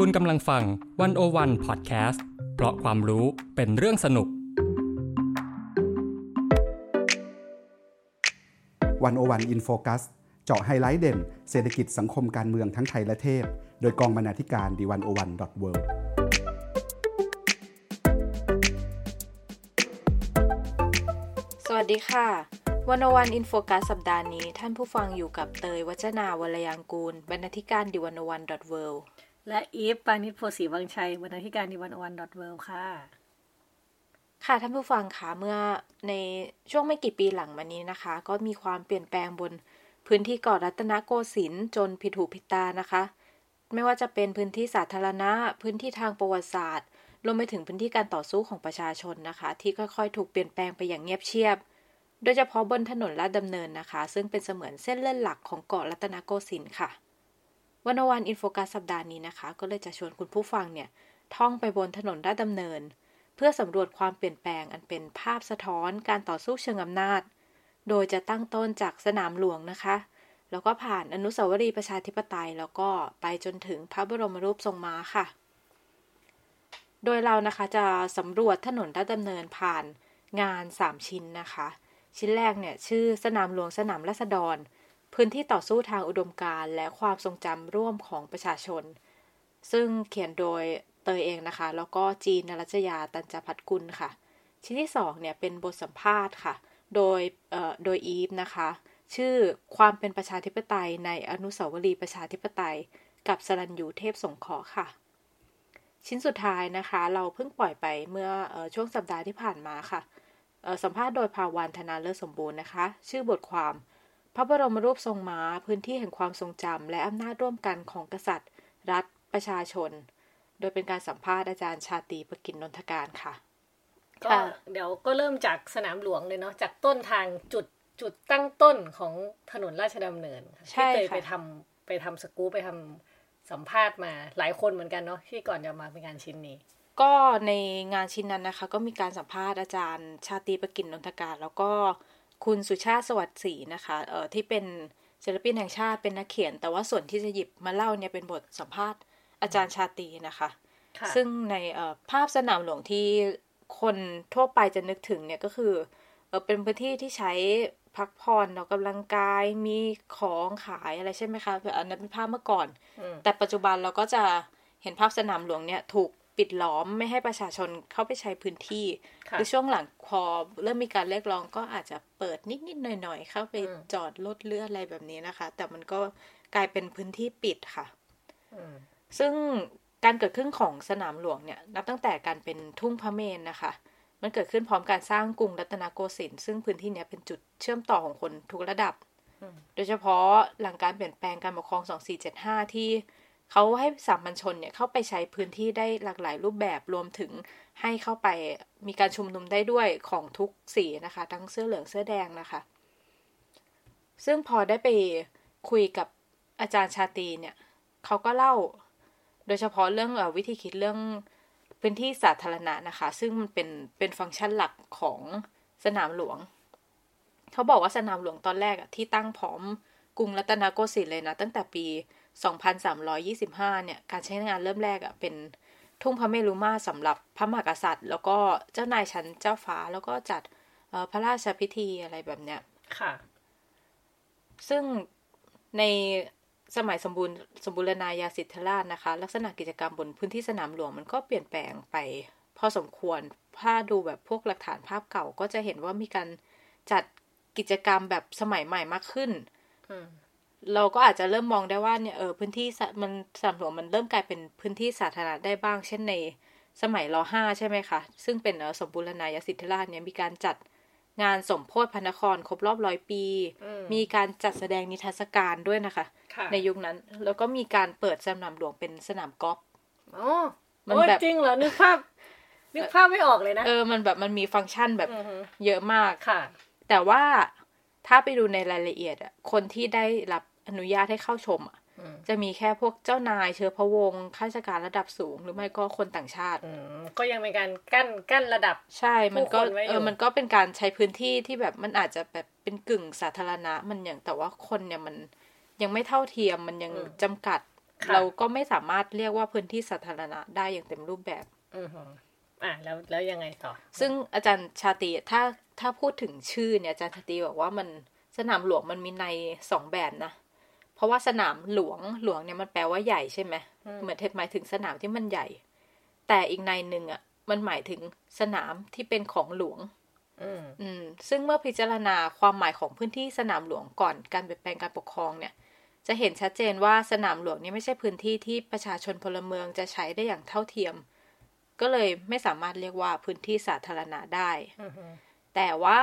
คุณกำลังฟัง One O One พอดแคสต์เพราะความรู้เป็นเรื่องสนุก One O One In Focus เจาะไฮไลท์เด่น เศรษฐกิจสังคมการเมืองทั้งไทยและเทศโดยกองบรรณาธิการ The One O One dot worldสวัสดีค่ะ One O One In Focus สัปดาห์นี้ ท่านผู้ฟังอยู่กับเตยวจนาวรรลยางกูร บรรณาธิการ The One O One dot เว และอีฟปานิชโพสีวังชัยบรรณาธิการดิวันอวันดอทเวค่ะ ค่ะท่านผู้ฟังคะเมื่อในช่วงไม่กี่ปีหลังมานี้นะคะ ก็มีความเปลี่ยนแปลงบนพื้นที่เกาะรัตนโกสินทร์จนผิดหูผิดตานะคะ ไม่ว่าจะเป็นพื้นที่สาธารณะ พื้นที่ทางประวัติศาสตร์รวมไปถึงพื้นที่การต่อสู้ของประชาชนนะคะ ที่ค่อยๆ ถูกเปลี่ยนแปลงไปอย่างเงียบเชียบ โดยเฉพาะบนถนนลาดดำเนินนะคะ ซึ่งเป็นเสมือนเส้นเลือดหลักของเกาะรัตนโกสินทร์ค่ะ วันวันอินโฟกัสสัปดาห์นี้นะคะ ก็เลยจะชวนคุณผู้ฟังเนี่ย ท่องไปบนถนนลาดดำเนิน เพื่อสำรวจความเปลี่ยนแปลงอันเป็นภาพสะท้อนการต่อสู้เชิงอำนาจ โดยจะตั้งต้นจากสนามหลวงนะคะ แล้วก็ผ่านอนุสาวรีย์ประชาธิปไตย แล้วก็ไปจนถึงพระบรมรูปทรงม้าค่ะ โดยเรานะคะจะสำรวจถนนลาดดำเนินผ่านงาน 3 ชิ้นนะคะ ชิ้นแรกเนี่ยชื่อสนามหลวงสนามราษฎร พื้นที่ต่อสู้ทางอุดมการณ์และความทรงจำร่วมของประชาชน ซึ่งเขียนโดยเตยเองนะคะ แล้วก็จีนนรัชยาตันจพัฒกุลค่ะ ชิ้นที่สองเนี่ยเป็นบทสัมภาษณ์ค่ะ โดยเออโดยอีฟนะคะ ชื่อความเป็นประชาธิปไตยในอนุสาวรีย์ประชาธิปไตย กับสรัญยูเทพสงเคราะห์ค่ะ ชิ้นสุดท้ายนะคะ เราเพิ่งปล่อยไปเมื่ออช่วงสัปดาห์ที่ผ่านมาค่ะสัมภาษณ์โดยภาวันธนาเลิศสมบูรณ์นะคะ ชื่อบทความ พระบรมรูปทรงม้าพื้นที่แห่งความทรงจำและอำนาจร่วมกันของกษัตริย์ รัฐ ประชาชน โดยเป็นการสัมภาษณ์อาจารย์ชาตีประกินนนทการค่ะ ก็เดี๋ยวก็เริ่มจากสนามหลวงเลยเนาะจากต้นทางจุดจุดตั้งต้นของถนนราชดำเนินที่เคยไปทำไปทำสกู๊ปไปทำสัมภาษณ์มาหลายคนเหมือนกันเนาะที่ก่อนจะมาเป็นงานชิ้นนี้ก็ในงานชิ้นนั้นนะคะ ก็มีการสัมภาษณ์อาจารย์ชาติประกินนนทการ แล้วก็ คุณสุชาติสวัสดิ์ศรีนะคะเอ่อที่เป็นศิลปินแห่งชาติเป็นนักเขียน แต่ว่าส่วนที่จะหยิบมาเล่าเนี่ยเป็นบทสัมภาษณ์อาจารย์ชาตีนะคะ ซึ่งในภาพสนามหลวงที่คนทั่วไปจะนึกถึงเนี่ยก็คือเออเป็นพื้นที่ที่ใช้พักผ่อนออกกำลังกายมีของขายอะไรใช่ไหมคะอันนั้นเป็นภาพเมื่อก่อน แต่ปัจจุบันเราก็จะเห็นภาพสนามหลวงเนี่ยถูก ปิดล้อมไม่ให้ประชาชนเข้าไปใช้พื้นที่ในช่วงหลังพอเริ่มมีการเรียกร้องก็อาจจะเปิดนิดๆหน่อยๆ เข้าไปจอดรถเลือดอะไรแบบนี้นะคะ แต่มันก็กลายเป็นพื้นที่ปิดค่ะซึ่งการเกิดขึ้นของสนามหลวงเนี่ย นับตั้งแต่การเป็นทุ่งพระเมนนะคะ มันเกิดขึ้นพร้อมการสร้างกรุงรัตนโกสินทร์ซึ่งพื้นที่นี้เป็นจุดเชื่อมต่อของคนทุกระดับ โดยเฉพาะหลังการเปลี่ยนแปลงการปกครอง 2475 ที่ เขาให้สามัญชนเนี่ยเข้าไปใช้พื้นที่ได้หลากหลายรูปแบบรวมถึงให้เข้าไปมีการชุมนุมได้ด้วยของทุกสีนะคะ ทั้งเสื้อเหลืองเสื้อแดงนะคะ ซึ่งพอได้ไปคุยกับอาจารย์ชาตีเนี่ยเขาก็เล่า โดยเฉพาะเรื่องอวิธีคิดเรื่องพื้นที่สาธารณะนะคะ ซึ่งมันเป็นเป็นฟังก์ชันหลักของสนามหลวง เขาบอกว่าสนามหลวงตอนแรกอะที่ตั้งพร้อม กรุงรัตนโกสินทร์เลยนะ ตั้งแต่ปี 2325 เนี่ย การใช้งานเริ่มแรกอะ่ะเป็นทุ่งพระเมรุมาตรสำหรับพระมหากษัตริย์ แล้วก็เจ้านายชั้นเจ้าฟ้าแล้วก็จัดพระราชพิธีอะไรแบบเนี้ยค่ะ ซึ่งในสมัยสมบูรณ์สมบูรณาญาสิทธิราชนะคะ ลักษณะกิจกรรมบนพื้นที่สนามหลวงมันก็เปลี่ยนแปลงไป พอสมควรถ้าดูแบบพวกหลักฐานภาพเก่าก็จะเห็นว่ามีการจัดกิจกรรมแบบสมัยใหม่มากขึ้น เราก็อาจจะเริ่มมองได้ว่าเนี่ยเออพื้นที่มันสนามหลวงมันเริ่มกลายเป็นพื้นที่สาธารณะได้บ้าง เช่นในสมัยรห้าใช่ไหมคะซึ่งเป็นสมบูรณาญาสิทธิราชเนี่ยมีการจัดงานสมโพธิพระนครครบรอบร้อยปี มีการจัดแสดงนิทรรศการด้วยนะคะในยุคนั้นแล้วก็มีการเปิดสนามหลวงเป็นสนามกอล์ฟอ๋อมันแบบจริงเหรอนึกภาพนึกภาพไม่ออกเลยนะ เออ มันแบบมันมีฟังก์ชันแบบเยอะมากค่ะ แต่ว่า ถ้าไปดูในรายละเอียดอะคนที่ได้รับอนุญาตให้เข้าชมอะจะมีแค่พวกเจ้านายเชื้อพระวงศ์ข้าราชการระดับสูง หรือไม่ก็คนต่างชาติก็ยังเป็นการกั้นกั้นระดับ ใช่ มันก็เออมันก็เป็นการใช้พื้นที่ที่แบบมันอาจจะแบบเป็นกึ่งสาธารณะ มันอย่างแต่ว่าคนเนี่ยมันยังไม่เท่าเทียมมันยังจำกัด เราก็ไม่สามารถเรียกว่าพื้นที่สาธารณะได้อย่างเต็มรูปแบบ อืออ่าแล้วแล้วยังไงต่อ ซึ่งอาจารย์ชาติถ้าถ้าพูดถึงชื่อเนี่ยอาจารย์ชาติบอกว่ามันสนามหลวงมันมีในสองแบบนะ เพราะว่าสนามหลวงหลวงเนี่ยมันแปลว่าใหญ่ใช่ไหมเหมือนเทศหมายถึงสนามที่มันใหญ่ แต่อีกในหนึ่งอะ มันหมายถึงสนามที่เป็นของหลวงอืมอืมซึ่งเมื่อพิจารณาความหมายของพื้นที่สนามหลวงก่อนการเปลี่ยนแปลงการปกครองเนี่ย จะเห็นชัดเจนว่าสนามหลวงนี่ไม่ใช่พื้นที่ที่ประชาชนพลเมืองจะใช้ได้อย่างเท่าเทียม ก็เลยไม่สามารถเรียกว่าพื้นที่สาธารณะได้ แต่ว่า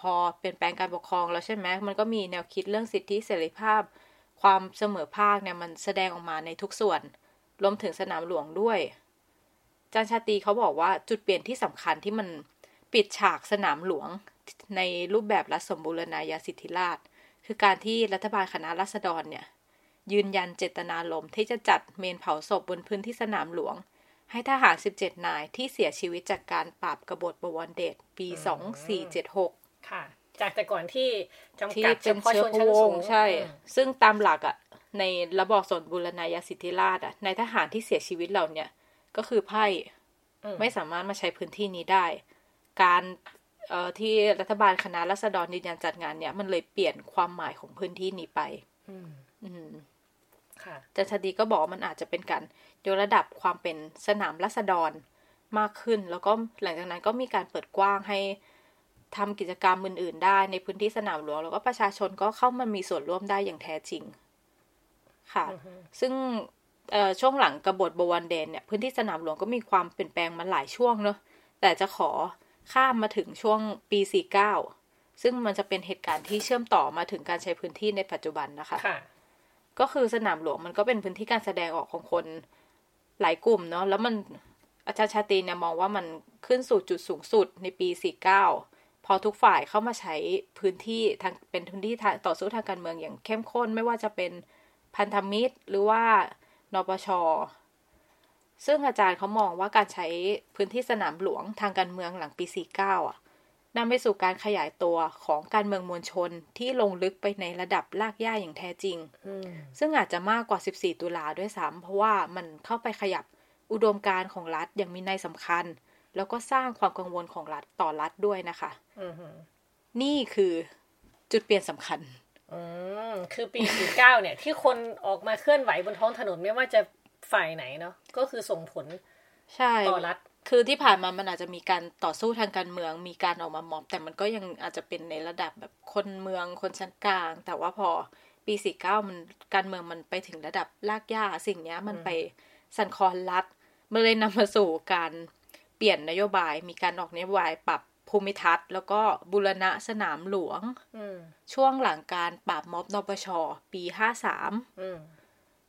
พอเปลี่ยนแปลงการปกครองแล้วใช่ไหมมันก็มีแนวคิดเรื่องสิทธิเสรีภาพ ความเสมอภาคเนี่ยมันแสดงออกมาในทุกส่วน รวมถึงสนามหลวงด้วยอาจารย์ชาตรีเขาบอกว่าจุดเปลี่ยนที่สำคัญที่มันปิดฉากสนามหลวงในรูปแบบรัฐสมบูรณาญาสิทธิราช คือการที่รัฐบาลคณะรัษฎรเนี่ยยืนยันเจตนารมณ์ที่จะจัดเมนเผาศพบนพื้นที่สนามหลวง ให้ทหาร 17 นายที่เสียชีวิตจากการปราบกบฏบวรเดชปี 2476 ค่ะ จากแต่ก่อนที่จำที่กัดเฉเป็นพาะเชื้ชอนพชั้ระนวสูงงศ์ใช่อืมซึ่งตามหลักอะในระบอบสนบูรณาญาสิทธิราชอะในทหารที่เสียชีวิตเหล่าเนี่ย ก็คือไพ่อืมไม่สามารถมาใช้พื้นที่นี้ได้ การเอ่อที่รัฐบาลคณะรัษฎรยืนยันจัดงานเนี่ย มันเลยเปลี่ยนความหมายของพื้นที่นี้ไป อืมอืมค่ะจันทดีก็บอกว่ามันอาจจะเป็นการ ยกระดับความเป็นสนามรัษฎรมากขึ้น แล้วก็หลังจากนั้นก็มีการเปิดกว้างให้ทำกิจกรรมอื่น ๆ ได้ในพื้นที่สนามหลวง แล้วก็ประชาชนก็เข้ามามีส่วนร่วมได้อย่างแท้จริง ค่ะ ซึ่งเอ่อช่วงหลังกบฏบวันเดนเนี่ยพื้นที่สนามหลวงก็มีความเปลี่ยนแปลงมาหลายช่วงเนอะแต่จะขอข้ามมาถึงช่วงปี 49 ซึ่งมันจะเป็นเหตุการณ์ที่เชื่อมต่อมาถึงการใช้พื้นที่ในปัจจุบันนะคะค่ะก็คือสนามหลวงมันก็เป็นพื้นที่การแสดงออกของคน หลายกลุ่มเนาะแล้วมันอาจารย์ชาตรีเนี่ยมองว่ามันขึ้นสู่จุดสูงสุดในปี 49 พอทุกฝ่ายเข้ามาใช้พื้นที่ทางเป็นพื้นที่ต่อสู้ทางการเมืองอย่างเข้มข้น ไม่ว่าจะเป็นพันธมิตรหรือว่านปช ซึ่งอาจารย์เขามองว่าการใช้พื้นที่สนามหลวงทางการเมืองหลังปี 49 อะ นำไปสู่การขยายตัวของการเมืองมวลชนที่ลงลึกไปในระดับลากย่าอย่างแท้จริงอืมซึ่งอาจจะมากกว่า 14 ตุลาด้วยซ้ำเพราะว่ามันเข้าไปขยับอุดมการณ์ของรัฐอย่างมีนัยสำคัญ แล้วก็สร้างความกังวลของรัฐต่อรัฐด้วยนะคะอืมนี่คือจุดเปลี่ยนสำคัญอืมคือปี 49 เนี่ย ที่คนออกมาเคลื่อนไหวบนท้องถนนไม่ว่าจะฝ่ายไหนเนาะก็คือส่งผลใช่ต่อรัฐ คือที่ผ่านมามันอาจจะมีการต่อสู้ทางการเมือง มีการออกมาม็อบ แต่มันก็ยังอาจจะเป็นในระดับแบบคนเมืองคนชั้นกลาง แต่ว่าพอปี49มันการเมืองมันไปถึงระดับลากย่าสิ่งเนี้ยมันไปสั่นคลอนรัฐมันเลยนำมาสู่การเปลี่ยนนโยบาย มีการออกนโยบายปรับภูมิทัศน์ แล้วก็บูรณะสนามหลวงอืมช่วงหลังการปราบม็อบนปชปี53อืม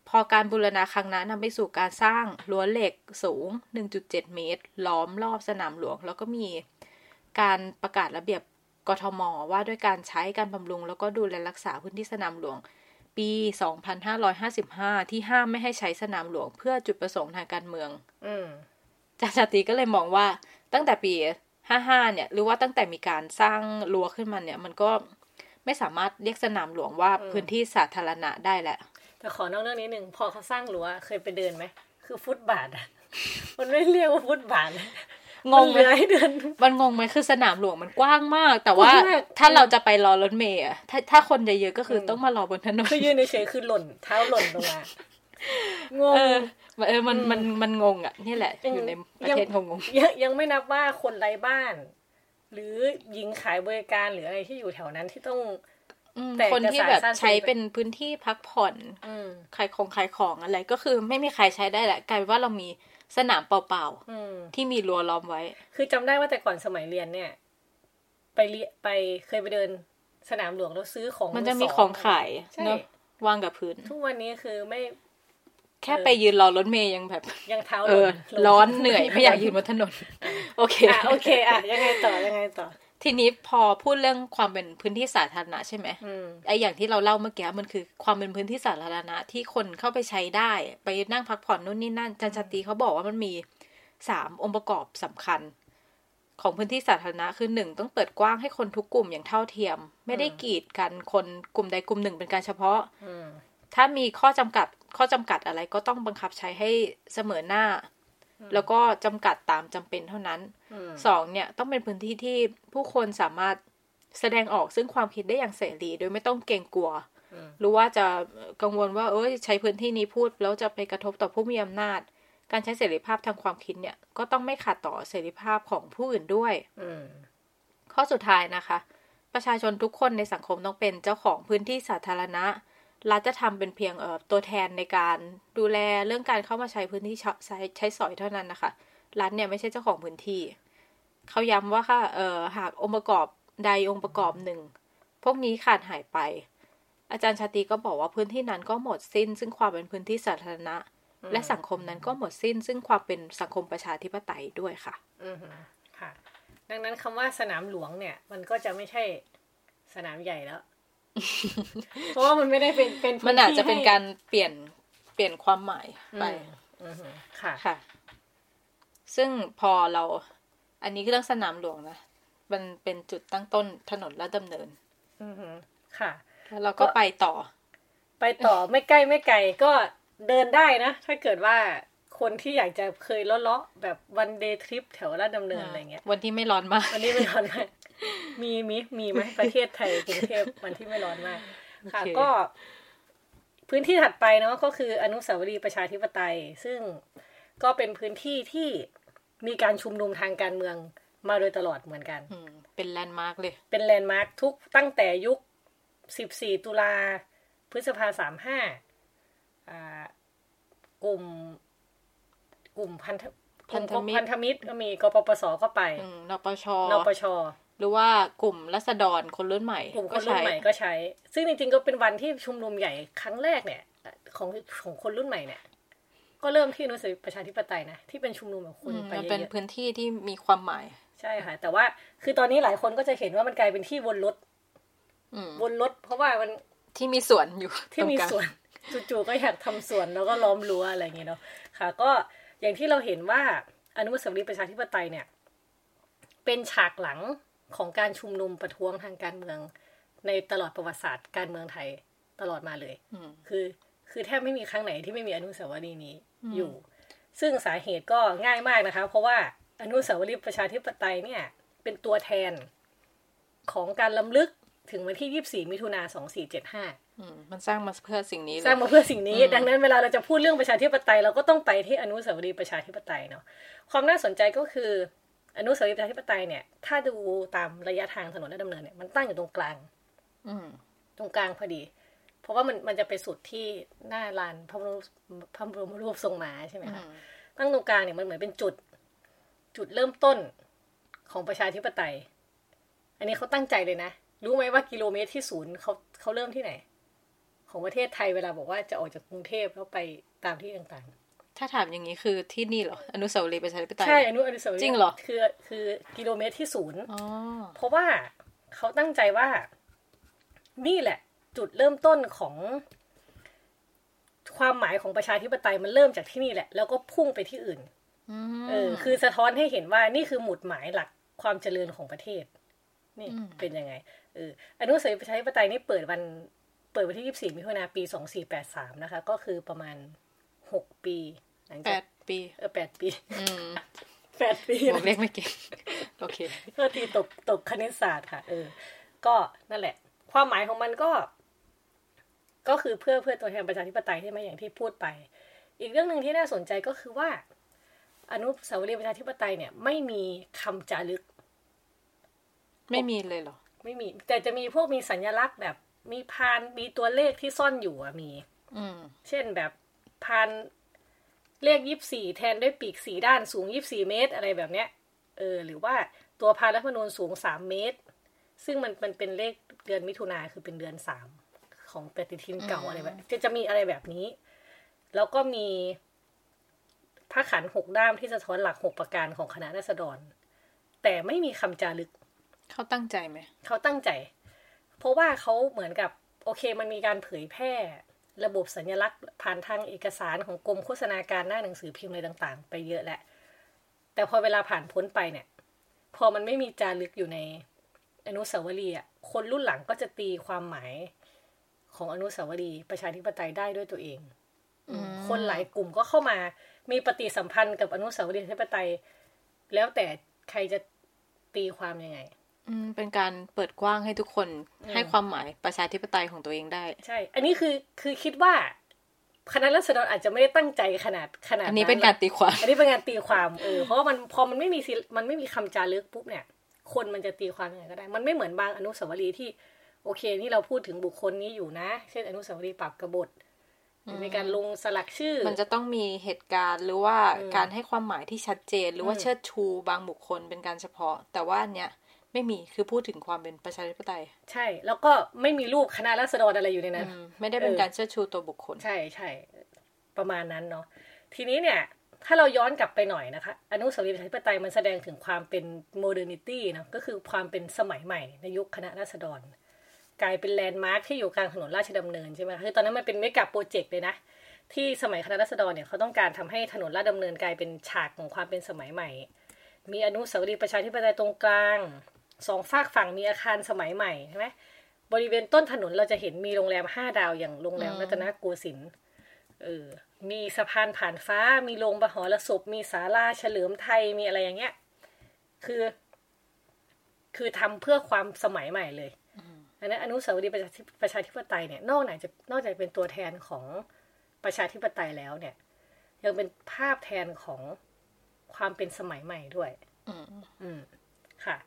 พอการบูรณะครั้งนั้นนำไปสู่การสร้างรั้วเหล็กสูง 1.7 เมตร ล้อมรอบสนามหลวง แล้วก็มีการประกาศระเบียบกทม ว่าด้วยการใช้การบำรุง แล้วก็ดูแลรักษาพื้นที่สนามหลวง ปี 2555 ที่ห้ามไม่ให้ใช้สนามหลวง เพื่อจุดประสงค์ทางการเมืองอืมจาชาติก็เลยมองว่าตั้งแต่ปี 55 เนี่ย หรือว่าตั้งแต่มีการสร้างรั้วขึ้นมาเนี่ย มันก็ไม่สามารถเรียกสนามหลวงว่าพื้นที่สาธารณะได้แหละ แต่ขอนอกเรื่องนี้หนึ่งพอเขาสร้างรั้วเคยไปเดินไหมคือฟุตบาทอะมันไม่เรียกว่าฟุตบาทนะงงมันไหมเลื้อยเดินมันงงไหมคือสนามหลวงมันกว้างมาก แต่ว่ากว้างมากถ้าเราจะไปรอรถเมล์อะถ้าถ้าคนเยอะๆก็คืออมต้องมารอบนถนนคือยืนเฉยๆคือหล่นเท้าหล่นลงมางงเออเออมันมันมันงงอะนี่แหละ อยู่ในประเทศงงงยังยังไม่นับว่าคนไร้บ้าน หรือหญิงขายบริการหรืออะไรที่อยู่แถวนั้นที่ต้องๆอืมแต่ คนที่แบบเอกสารสั้นใช้เป็นพื้นที่พักผ่อนอืมขายของขายของอะไร ก็คือไม่มีใครใช้ได้แหละกลายเป็นว่าเรามีสนามเปล่าอืมๆที่มีรั้วล้อมไว้ คือจำได้ว่าแต่ก่อนสมัยเรียนเนี่ย ไปเรียไปเคยไปเดินสนามหลวงแล้วซื้อของมันจะมีสของขายใช่เนอะวางกับพื้น ทุกวันนี้คือไม่ แค่ไปยืนรอรถเมย์ยังแบบ ยังเท้าเอหล่อนลงร้อนเหนื่อยไม่อยากยืนบนถนน โอเคอะโอเค อะยังไงต่อยังไงต่อ ทีนี้พอพูดเรื่องความเป็นพื้นที่สาธารณะใช่ไหมอืมไออย่างที่เราเล่าเมื่อกี้มันคือความเป็นพื้นที่สาธารณะที่คนเข้าไปใช้ได้ ไปนั่งพักผ่อนนู่นนี่นั่นจันชาตรีเขาบอกว่ามันมีสามองค์ประกอบสำคัญ ของพื้นที่สาธารณะคือหนึ่งต้องเปิดกว้างให้คนทุกกลุ่มอย่างเท่าเทียม ไม่ได้กีดกันคนกลุ่มใดกลุ่มหนึ่งเป็นการเฉพาะอืมถ้ามีข้อจำกัดข้อจำกัดอะไรก็ต้องบังคับใช้ให้เสมอหน้า แล้วก็จำกัดตามจำเป็นเท่านั้นสองเนี่ยต้องเป็นพื้นที่ที่ผู้คนสามารถแสดงออกซึ่งความคิดได้อย่างเสรีโดยไม่ต้องเกรงกลัวหรือว่าจะกังวลว่าเอ้ยใช้พื้นที่นี้พูด แล้วจะไปกระทบต่อผู้มีอำนาจ การใช้เสรีภาพทางความคิดเนี่ย ก็ต้องไม่ขัดต่อเสรีภาพของผู้อื่นด้วยข้อสุดท้ายนะคะ ประชาชนทุกคนในสังคมต้องเป็นเจ้าของพื้นที่สาธารณะ รัฐจะทำเป็นเพียงเอ่อตัวแทนในการดูแลเรื่องการเข้ามาใช้พื้นที่ใช้ใช้สอยเท่านั้นนะคะ รัฐเนี่ยไม่ใช่เจ้าของพื้นที่ เขาย้ำว่าค่ะเอ่อหากองค์ประกอบใดองค์ประกอบหนึ่ง พวกนี้ขาดหายไป อาจารย์ชาติก็บอกว่าพื้นที่นั้นก็หมดสิ้น ซึ่งความเป็นพื้นที่สาธารณะ และสังคมนั้นก็หมดสิ้น ซึ่งความเป็นสังคมประชาธิปไตยด้วยค่ะ อือค่ะ ดังนั้นคำว่าสนามหลวงเนี่ย มันก็จะไม่ใช่สนามใหญ่แล้ว เพราะว่ามันไม่ได้เป็นเป็นมันอาจจะเป็นการเปลี่ยนเปลี่ยนความหมายไปค่ะค่ะ ซึ่งพอเรา อันนี้คือเรื่องสนามหลวงนะมันเป็นจุดตั้งต้นถนนและดำเนิน อืค่ะ แล้วเราก็ไปต่อ ไปต่อไม่ใกล้ไม่ไกลก็เดินได้นะ ถ้าเกิดว่าคนที่อยากจะเคยเลาะๆแบบวันเดย์ทริปแถวลาดดำเนินอะไรเงี้ย วันที่ไม่ร้อนมาก วันนี้ไม่ร้อนมาก มีมีมีไหมประเทศไทยกรุงเทพวันที่ไม่ร้อนมาก ค่ะ ก็ พื้นที่ถัดไปเนาะก็คืออนุสาวรีย์ประชาธิปไตย ซึ่งก็เป็นพื้นที่ที่มีการชุมนุมทางการเมืองมาโดยตลอดเหมือนกันเป็นแลนด์มาร์กเลย เป็นแลนด์มาร์กทุกตั้งแต่ยุคสิบสี่ตุลาพฤษภาสามห้ากลุ่ม กลุ่มพันธพันธมิตรพันธมิตรก็มีกปปสก็ไปนปชนปช หรือว่ากลุ่มราษฎรคนรุ่นใหม่กลุ่มคนรุ่นใหม่ก็ใช้ ซึ่งจริงๆก็เป็นวันที่ชุมนุมใหญ่ครั้งแรกเนี่ย ของของคนรุ่นใหม่เนี่ย ก็เริ่มที่อนุสาวรีย์ประชาธิปไตยนะที่เป็นชุมนุมแบบคนไปเยอะเป็นพื้นที่ที่มีความหมาย ใช่ค่ะ แต่ว่าคือตอนนี้หลายคนก็จะเห็นว่ามันกลายเป็นที่วนรถวนรถเพราะว่ามันที่มีสวนอยู่ที่มีสวนจู่ๆก็อยากทำสวนแล้วก็ล้อมรั้วอะไรอย่างเงี้ยเนาะค่ะ ก็อย่างที่เราเห็นว่าอนุสาวรีย์ประชาธิปไตยเนี่ย เป็นฉากหลัง ของการชุมนุมประท้วงทางการเมือง ในตลอดประวัติศาสตร์การเมืองไทยตลอดมาเลยคือ คือแทบไม่มีครั้งไหนที่ไม่มีอนุสาวรีย์นี้อยู่ ซึ่งสาเหตุก็ง่ายมากนะคะ เพราะว่าอนุสาวรีย์ประชาธิปไตยเนี่ย เป็นตัวแทนของการล้ำลึกถึงวันที่ 24 มิถุนา2475มันสร้างมาเพื่อสิ่งนี้สร้างมาเพื่อสิ่งนี้ ดังนั้นเวลาเราจะพูดเรื่องประชาธิปไตยเราก็ต้องไปที่อนุสาวรีย์ประชาธิปไตยเนาะความน่าสนใจก็คือ อนุสาวรีย์ประชาธิปไตยเนี่ย ถ้าดูตามระยะทางถนนและดำเนินเนี่ย มันตั้งอยู่ตรงกลาง อืตรงกลางพอดี เพราะว่ามันมันจะไปสุดที่หน้าลานพระบรมพระบรมรูปทรงม้าใช่ไหมคะตั้งตรงกลางเนี่ยมันเหมือนเป็นจุด จุดเริ่มต้นของประชาธิปไตย อันนี้เขาตั้งใจเลยนะ รู้ไหมว่ากิโลเมตรที่ศูนย์เขาเขาเริ่มที่ไหน ของประเทศไทยเวลาบอกว่าจะออกจากกรุงเทพแล้วไปตามที่ต่าง ถ้าถามอย่างนี้คือที่นี่เหรอ อนุสาวรีย์ประชาธิปไตย ใช่ อนุอนุสาวรีย์จริงเหรอ คือ คือกิโลเมตรที่ศูนย์เพราะว่าเขาตั้งใจว่า นี่แหละ จุดเริ่มต้นของ ความหมายของประชาธิปไตยมันเริ่มจากที่นี่แหละ แล้วก็พุ่งไปที่อื่นเออ คือสะท้อนให้เห็นว่านี่คือหมุดหมายหลักความเจริญของประเทศ นี่เป็นยังไงเอออนุสาวรีย์ประชาธิปไตยนี่เปิดวัน เปิดวันที่ยี่สิบสี่มิถุนาปีสองสี่แปดสามนะคะ ก็คือประมาณหกปี แปดปีเออแปดปีแปดปี บอกเลขไม่เก่งโอเค เพื่อที่ตกตกคณิตศาสตร์ค่ะ เออ ก็นั่นแหละ ความหมายของมันก็ ก็คือเพื่อเพื่อตัวแทนประชาธิปไตยใช่ไหมอย่างที่พูดไป อีกเรื่องหนึ่งที่น่าสนใจก็คือว่า อนุสาวรีย์ประชาธิปไตยเนี่ย ไม่มีคำจารึก ไม่มีเลยเหรอ ไม่มี แต่จะมีพวกมีสัญลักษณ์แบบ มีพานมีตัวเลขที่ซ่อนอยู่อะมี อืม เช่นแบบพาน เลขยี่สี่แทนด้วยปีกสีด้านสูงยี่สี่เมตร อะไรแบบเนี้ย เออ หรือว่าตัวพานรัฐมนูญสูงสามเมตร ซึ่งมันมันเป็นเลขเดือนมิถุนาคือเป็นเดือนสามของปฏิทินเก่าอะไรแบบจะจะมีอะไรแบบนี้ แล้วก็มีพระขันหกด้ามที่จะท้อนหลักหกประการของคณะรัษฎร แต่ไม่มีคำจารึก เขาตั้งใจไหม เขาตั้งใจ เพราะว่าเขาเหมือนกับ โอเคมันมีการเผยแพร่ ระบบสัญลักษณ์ผ่านทางเอกสารของกรมโฆษณาการหน้าหนังสือพิมพ์อะไรต่างๆ ไปเยอะแหละ แต่พอเวลาผ่านพ้นไปเนี่ย พอมันไม่มีจารึกอยู่ในอนุสาวรีย์อะคนรุ่นหลังก็จะตีความหมายของอนุสาวรีย์ประชาธิปไตยได้ด้วยตัวเองอคนหลายกลุ่มก็เข้ามามีปฏิสัมพันธ์กับอนุสาวรีย์ประชาธิปไตย แล้วแต่ใครจะตีความยังไง อืมเป็นการเปิดกว้างให้ทุกคนให้ความหมายประชาธิปไตยของตัวเองได้ ใช่ อันนี้คือคือคิดว่าคณะรัษฎรอาจจะไม่ได้ตั้งใจขนาดขนาดอันนี้เป็นการตีความ อันนี้เป็นการตีความเออเพราะว่ามันพอมันไม่มีมันไม่มีคำจารึกปุ๊บเนี่ย คนมันจะตีความยังไงก็ได้ มันไม่เหมือนบางอนุสาวรีย์ที่โอเค นี่เราพูดถึงบุคคลนี้อยู่นะ เช่น อนุสาวรีย์ปรับกบฏในการลงสลักชื่อ มันจะต้องมีเหตุการณ์หรือว่าการให้ความหมายที่ชัดเจน หรือว่าเชิดชูบางบุคคลเป็นการเฉพาะ แต่ว่าอันเนี้ย ไม่มีคือพูดถึงความเป็นประชาธิปไตย ใช่ แล้วก็ไม่มีรูปคณะราษฎรอะไรอยู่ในนั้นไม่ได้เป็นการเชิดชูตัวบุคคล ใช่ใช่ประมาณนั้นเนาะทีนี้เนี่ย ถ้าเราย้อนกลับไปหน่อยนะคะ อนุสาวรีย์ประชาธิปไตยมันแสดงถึงความเป็น modernity นะก็คือความเป็นสมัยใหม่ในยุคคณะราษฎร กลายเป็นแลนด์มาร์คที่อยู่กลางถนนราชดำเนินใช่ไหมคือตอนนั้นมันเป็นเมกะโปรเจกต์เลยนะที่สมัยคณะราษฎรเนี่ยเขาต้องการทำให้ถนนราชดำเนินกลายเป็นฉากของความเป็นสมัยใหม่ มีอนุสาวรีย์ประชาธิปไตยตรงกลาง สองฝากฝั่งมีอาคารสมัยใหม่ใช่ไหมบริเวณต้นถนนเราจะเห็นมีโรงแรมห้าดาวอย่างโรงแรมรัตนโกสินทร์เออ มีสะพานผ่านฟ้า มีโรงบหรสพมีศาลาเฉลิมไทย มีอะไรอย่างเงี้ย คือ คือทำเพื่อความสมัยใหม่เลยอันนั้นอนุสาวรีย์ประชาประชาธิปไตยเนี่ย นอกจากจะนอกจากเป็นตัวแทนของประชาธิปไตยแล้วเนี่ย ยังเป็นภาพแทนของความเป็นสมัยใหม่ด้วย อืมอืมค่ะ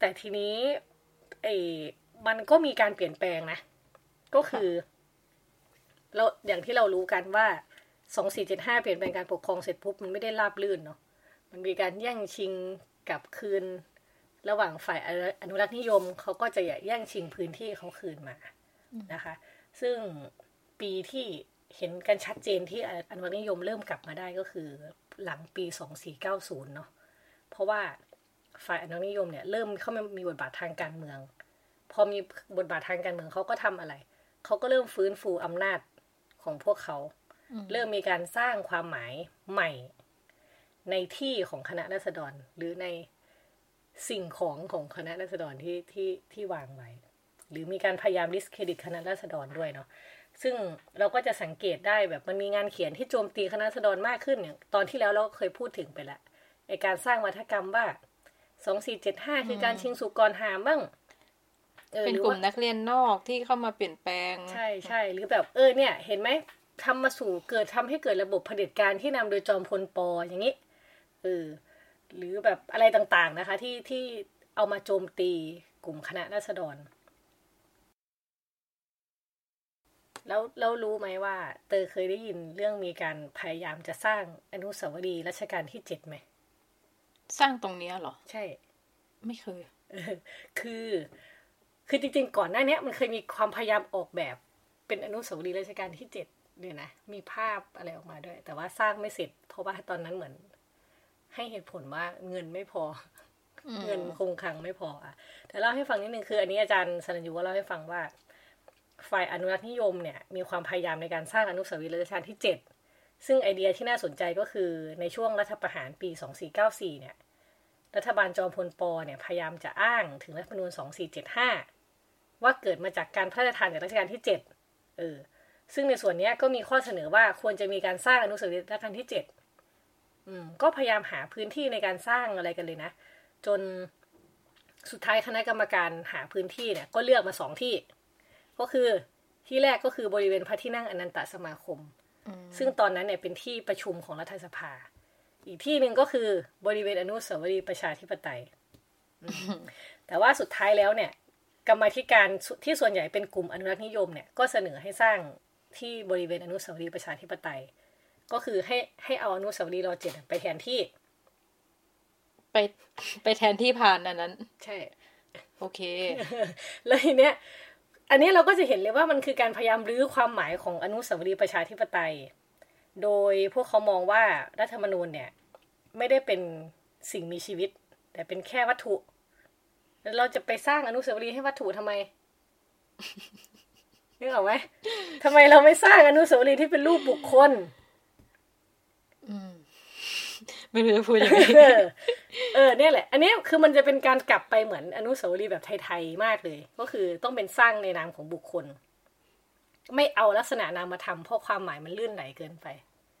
แต่ทีนี้ไอ้มันก็มีการเปลี่ยนแปลงนะ ก็คือเราอย่างที่เรารู้กันว่าสองสี่เจ็ดห้าเปลี่ยนแปลงการปกครองเสร็จปุ๊บมันไม่ได้ราบลื่นเนาะมันมีการแย่งชิงกับคืน ระหว่างฝ่ายอนุรักษ์นิยมเขาก็จะแย่งชิงพื้นที่เขาคืนมานะคะ ซึ่งปีที่เห็นกันชัดเจนที่อนุรักษ์นิยมเริ่มกลับมาได้ก็คือ หลังปีสองสี่เก้าศูนย์เนาะเพราะว่า ฝ่ายอนุรักษ์นิยมเนี่ยเริ่มเข้ามามีบทบาททางการเมือง พอมีบทบาททางการเมืองเขาก็ทำอะไร เขาก็เริ่มฟื้นฟูอำนาจของพวกเขา เริ่มมีการสร้างความหมายใหม่ ในที่ของคณะรัษฎร หรือในสิ่งของของคณะรัษฎรที่ที่ที่วางไว้ หรือมีการพยายามดิสเครดิตคณะรัษฎรด้วยเนาะซึ่งเราก็จะสังเกตได้แบบมันมีงานเขียนที่โจมตีคณะรัษฎรมากขึ้นเนี่ยตอนที่แล้วเราเคยพูดถึงไปแล้วไอการสร้างวัฒกรรมว่า สองสี่เจ็ดห้าคือการชิงสุกรหามบ้างเป็นกลุ่มนักเรียนนอกที่เข้ามาเปลี่ยนแปลง ใช่ใช่หรือแบบเออเนี่ย เห็นไหมทำมาสู่เกิดทำให้เกิดระบบเผด็จการที่นำโดยจอมพลปออย่างนี้เออหรือแบบอะไรต่างๆนะคะ ที่ที่เอามาโจมตีกลุ่มคณะราษฎร แล้วแล้วรู้ไหมว่า เตอเคยได้ยินเรื่องมีการพยายามจะสร้างอนุสาวรีย์รัชกาลที่เจ็ดไหม สร้างตรงนี้เหรอ ใช่ ไม่เคย คือ คือจริงๆ ก่อนหน้านี้มันเคยมีความพยายามออกแบบ เป็นอนุสาวรีย์รัชกาลที่เจ็ดเนี่ยนะ มีภาพอะไรออกมาด้วย แต่ว่าสร้างไม่เสร็จ เพราะว่าตอนนั้นเหมือน ให้เหตุผลว่าเงินไม่พอ เงินคงคลังไม่พออะ แต่เล่าให้ฟังนิดนึงคือ อันนี้อาจารย์สนัญญูก็เล่าให้ฟังว่า ฝ่ายอนุรักษ์นิยมเนี่ย มีความพยายามในการสร้างอนุสาวรีย์รัชกาลที่เจ็ด ซึ่งไอเดียที่น่าสนใจก็คือในช่วงรัฐประหารปี 2494 เนี่ย รัฐบาลจอมพลปอเนี่ยพยายามจะอ้างถึงรัฐธรรมนูญ 2475 ว่าเกิดมาจากการพระราชทานจากรัชกาลที่ 7 เออ ซึ่งในส่วนนี้ก็มีข้อเสนอว่าควรจะมีการสร้างอนุสาวรีย์รัชกาลที่ 7 อืม ก็พยายามหาพื้นที่ในการสร้างอะไรกันเลยนะ จนสุดท้ายคณะกรรมการหาพื้นที่เนี่ยก็เลือกมาสองที่ ก็คือที่แรกก็คือบริเวณพระที่นั่งอนันตสมาคม ซึ่งตอนนั้นเนี่ยเป็นที่ประชุมของรัฐสภา อีกที่หนึ่งก็คือบริเวณอนุสาวรีย์ประชาธิปไตย แต่ว่าสุดท้ายแล้วเนี่ย กรรมธิการที่ส่วนใหญ่เป็นกลุ่มอนุรักษ์นิยมเนี่ยก็เสนอให้สร้างที่บริเวณอนุสาวรีย์ประชาธิปไตย ก็คือให้ให้เอาอนุสาวรีย์รอเจ็ดไปแทนที่ ไปไปแทนที่ผ่านอันนั้น ใช่ โอเค แล้วทีเนี้ย อันนี้เราก็จะเห็นเลยว่ามันคือการพยายามรื้อความหมายของอนุสาวรีย์ประชาธิปไตย โดยพวกเขามองว่ารัฐธรรมนูญเนี่ยไม่ได้เป็นสิ่งมีชีวิต แต่เป็นแค่วัตถุ แล้วเราจะไปสร้างอนุสาวรีย์ให้วัตถุทำไมนึกออกไหมทำไมเราไม่สร้างอนุสาวรีย์ที่เป็นรูปบุคคลอืม ไม่รู้จะพูดยังไงเออเออเนี่ยแหละ อันนี้คือมันจะเป็นการกลับไปเหมือนอนุสาวรีย์แบบไทยๆมากเลย ก็คือต้องเป็นสร้างในนามของบุคคล ไม่เอาลักษณะนามธรรมเพราะความหมายมันลื่นไหลเกินไป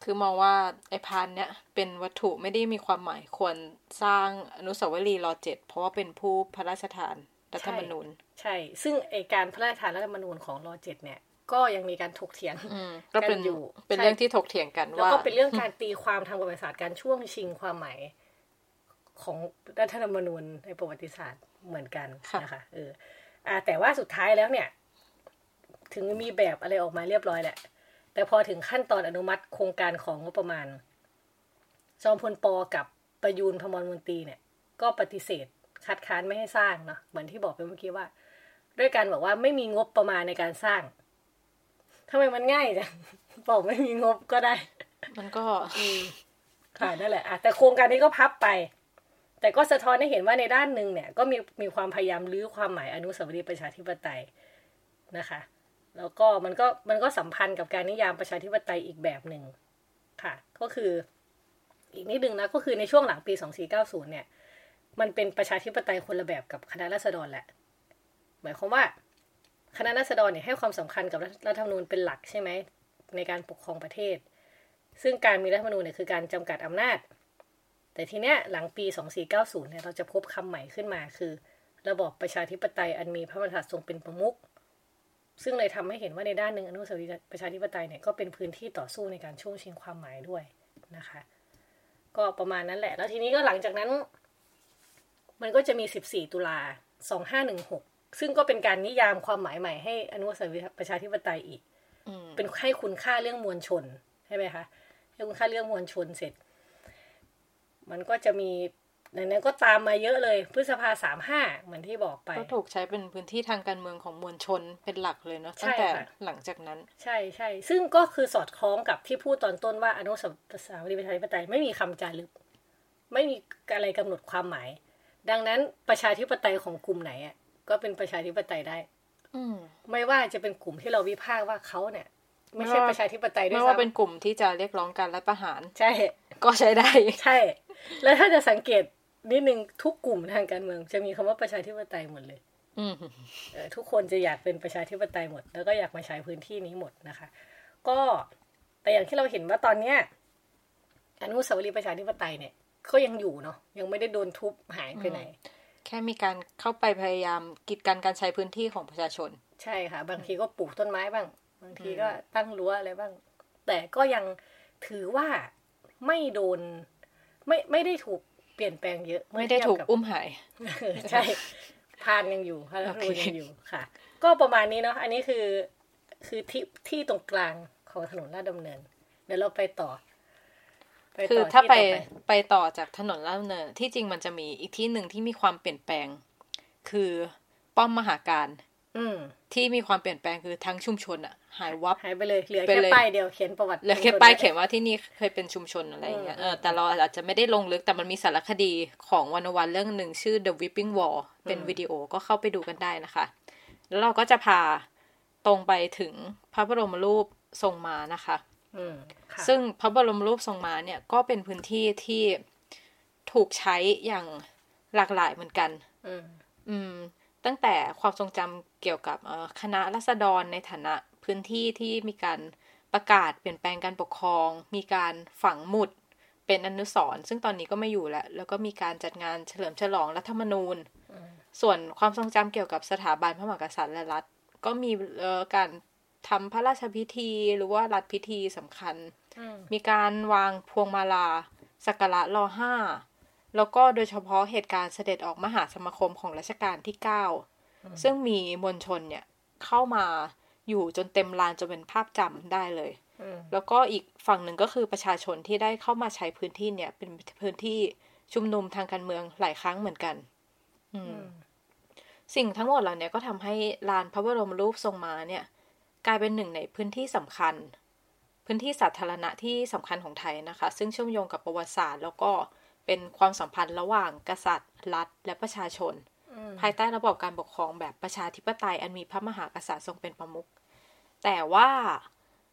คือมองว่าไอ้พานเนี้ยเป็นวัตถุไม่ได้มีความหมายควรสร้างอนุสาวรีย์รอเจ็ดเพราะว่าเป็นผู้พระราชทานรัฐธรรมนูญ ใช่ ซึ่งไอการพระราชทานรัฐธรรมนูญของรอเจ็ดเนี่ย ก็ยังมีการถกเถียงอืมก็เป็นกันอยู่ เป็นใช่เรื่องที่ถกเถียงกันแล้วว่าก็เป็นเรื่องการตีความทางประวัติศาสตร์การช่วงชิงความหมายของรัฐธรรมนูญในประวัติศาสตร์เหมือนกันนะคะเอออ่าแต่ว่าสุดท้ายแล้วเนี่ย ถึงมีแบบอะไรออกมาเรียบร้อยแหละ แต่พอถึงขั้นตอนอนุมัติโครงการของงบประมาณ จอมพลปอกับประยูนพมรมนตรีเนี่ย ก็ปฏิเสธคัดค้านไม่ให้สร้างเนาะเหมือนที่บอกไปเมื่อกี้ว่า ด้วยการบอกว่าไม่มีงบประมาณในการสร้าง ทำไมมันง่ายจังบอกไม่มีงบก็ได้ มันก็ค่ะนั่นแหละอะแต่โครงการนี้ก็พับไป แต่ก็สะท้อนให้เห็นว่าในด้านหนึ่งเนี่ย ก็มีมีความพยายามลื้อความหมายอนุสาวรีย์ประชาธิปไตยนะคะ แล้วก็มันก็มันก็สัมพันธ์กับการนิยามประชาธิปไตยอีกแบบหนึ่งค่ะ ก็คืออีกนิดนึงนะก็คือในช่วงหลังปี 2490 เนี่ย มันเป็นประชาธิปไตยคนละแบบกับคณะรัษฎรแหละ หมายความว่า คณะรัษฎรเนี่ยให้ความสำคัญกับรัฐธรรมนูญเป็นหลักใช่ไหมในการปกครองประเทศ ซึ่งการมีรัฐธรรมนูญเนี่ยคือการจำกัดอำนาจ แต่ทีเนี้ยหลังปี 2490เนี่ยเราจะพบคำใหม่ขึ้นมาคือ ระบอบประชาธิปไตยอันมีพระมหากษัตริย์ทรงเป็นประมุขซึ่งเลยทำให้เห็นว่าในด้านหนึ่งอนุสาวรีย์ประชาธิปไตยเนี่ยก็เป็นพื้นที่ต่อสู้ในการช่วงชิงความหมายด้วยนะคะ ก็ประมาณนั้นแหละ แล้วทีนี้ก็หลังจากนั้น มันก็จะมี 14 ตุลา2516 ซึ่งก็เป็นการนิยามความหมายใหม่ให้อนุสาวรีย์ประชาธิปไตยอีกอืมเป็นให้คุณค่าเรื่องมวลชนใช่ไหมคะให้คุณค่าเรื่องมวลชนเสร็จ มันก็จะมีในนั้นก็ตามมาเยอะเลยพฤษภาสามห้าเหมือนที่บอกไป ก็ถูกใช้เป็นพื้นที่ทางการเมืองของมวลชนเป็นหลักเลยเนาะใช่ตั้งแต่ค่ะหลังจากนั้น ใช่ใช่ซึ่งก็คือสอดคล้องกับที่พูดตอนต้นว่าอนุสาวรีย์ประชาธิปไตยไม่มีคำจารึก ไม่มีอะไรกำหนดความหมาย ดังนั้นประชาธิปไตยของกลุ่มไหนอะ ก็เป็นประชาธิปไตยได้ อืมไม่ว่าจะเป็นกลุ่มที่เราวิพากษ์ว่าเขาเนี่ย ไม่ใช่ไม่ว่าประชาธิปไตยด้วไม่ยว่าเป็นซ้ำกลุ่มที่จะเรียกร้องการรัฐประหาร ใช่ ก็ใช้ได้ ใช่ แล้วถ้าจะสังเกตนิดนึงทุกกลุ่มทางการเมือง จะมีคำว่าประชาธิปไตยหมดเลยอืมเออทุกคนจะอยากเป็นประชาธิปไตยหมด แล้วก็อยากมาใช้พื้นที่นี้หมดนะคะ ก็แต่อย่างที่เราเห็นว่าตอนเนี้ยอนุสาวรีย์ประชาธิปไตยเนี่ยก็ยังอยู่เนาะยังไม่ได้โดนทุบหายไปไหน แค่มีการเข้าไปพยายามกีดกันการใช้พื้นที่ของประชาชน ใช่ค่ะ บางทีก็ปลูกต้นไม้บ้าง บางทีก็ตั้งรั้วอะไรบ้าง แต่ก็ยังถือว่าไม่โดน ไม่ไม่ได้ถูกเปลี่ยนแปลงเยอะเอไม่ได้ถูกเทียบบอุ้มหายเออใช่พานยังอยู่พระรัฐธรรมนูญโอเคยังอยู่ค่ะ ก็ประมาณนี้เนาะอันนี้คือคือที่ที่ตรงกลางของถนนลาดดำเนิน เดี๋ยวเราไปต่อไป คือต่อถ้าที่ไปต่อไปต่อจากถนนลาดดำเนินที่จริงมันจะมีอีกที่หนึ่งที่มีความเปลี่ยนแปลง คือป้อมมหาการ อืมที่มีความเปลี่ยนแปลงคือทั้งชุมชนอะหายวับหายไปเลยเหลือไปแค่เลยป้ายเดียวเขียนประวัติเหลือแค่ชุมชป้ายไว้เขียนว่าที่นี่เคยเป็นชุมชนอะไรอย่างเงี้ยอืมเออแต่เราอาจจะไม่ได้ลงลึกแต่มันมีสารคดีของวันวันเรื่องหนึ่งชื่อ The Whipping Wall เป็นวิดีโอก็เข้าไปดูกันได้นะคะ แล้วเราก็จะพาตรงไปถึงพระบรมรูปทรงม้านะคะอืมค่ะ ซึ่งพระบรมรูปทรงม้าเนี่ยก็เป็นพื้นที่ที่ถูกใช้อย่างหลากหลายเหมือนกันอืมอืมตั้งแต่ความทรงจำเกี่ยวกับเอ่อคณะรัษฎรในฐานะพื้นที่ที่มีการประกาศเปลี่ยนแปลงการปกครอง มีการฝังหมุดเป็นอนุสรณ์ซึ่งตอนนี้ก็ไม่อยู่แล้ว แล้วก็มีการจัดงานเฉลิมฉลองรัฐธรรมนูญ ส่วนความทรงจำเกี่ยวกับสถาบันพระมหากษัตริย์และรัฐ ก็มีเอ่อการ ทำพระราชพิธีหรือว่ารัฐพิธีสำคัญอืมมีการวางพวงมาลาสักการะรอห้าแล้วก็โดยเฉพาะเหตุการณ์เสด็จออกมหาสมาคมของรัชกาลที่ 9 ซึ่งมีมวลชนเนี่ยเข้ามาอยู่จนเต็มลานจนเป็นภาพจำได้เลยอืมแล้วก็อีกฝั่งหนึ่งก็คือประชาชนที่ได้เข้ามาใช้พื้นที่เนี่ย เป็นพื้นที่ชุมนุมทางการเมืองหลายครั้งเหมือนกัน อืมสิ่งทั้งหมดเหล่านี้ก็ทำให้ลานพระบรมรูปทรงม้าเนี่ย กลายเป็นหนึ่งในพื้นที่สำคัญ พื้นที่สาธารณะที่สำคัญของไทยนะคะ ซึ่งเชื่อมโยงกับประวัติศาสตร์ แล้วก็เป็นความสัมพันธ์ระหว่างกษัตริย์ รัฐ และประชาชน ภายใต้ระบอบการปกครองแบบประชาธิปไตยอันมีพระมหากษัตริย์ทรงเป็นประมุขแต่ว่า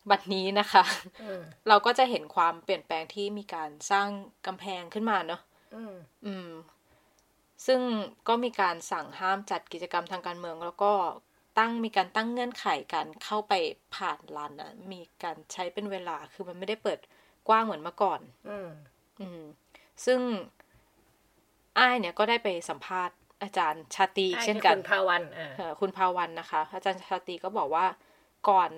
บัดนี้นะคะอืมเราก็จะเห็นความเปลี่ยนแปลงที่มีการสร้างกำแพงขึ้นมาเนาะอืมอืมซึ่งก็มีการสั่งห้ามจัดกิจกรรมทางการเมือง แล้วก็ ตั้งมีการตั้งเงื่อนไขการเข้าไปผ่านลานนะมีการใช้เป็นเวลาคือมันไม่ได้เปิดกว้างเหมือนเมื่อก่อน อืมอืม ซึ่งอ้ายเนี่ยก็ได้ไปสัมภาษณ์อาจารย์ชาตรีเช่นกันคุณภาวันอ่าเอ่อคุณภาวันนะคะ อาจารย์ชาตรีก็บอกว่าก่อน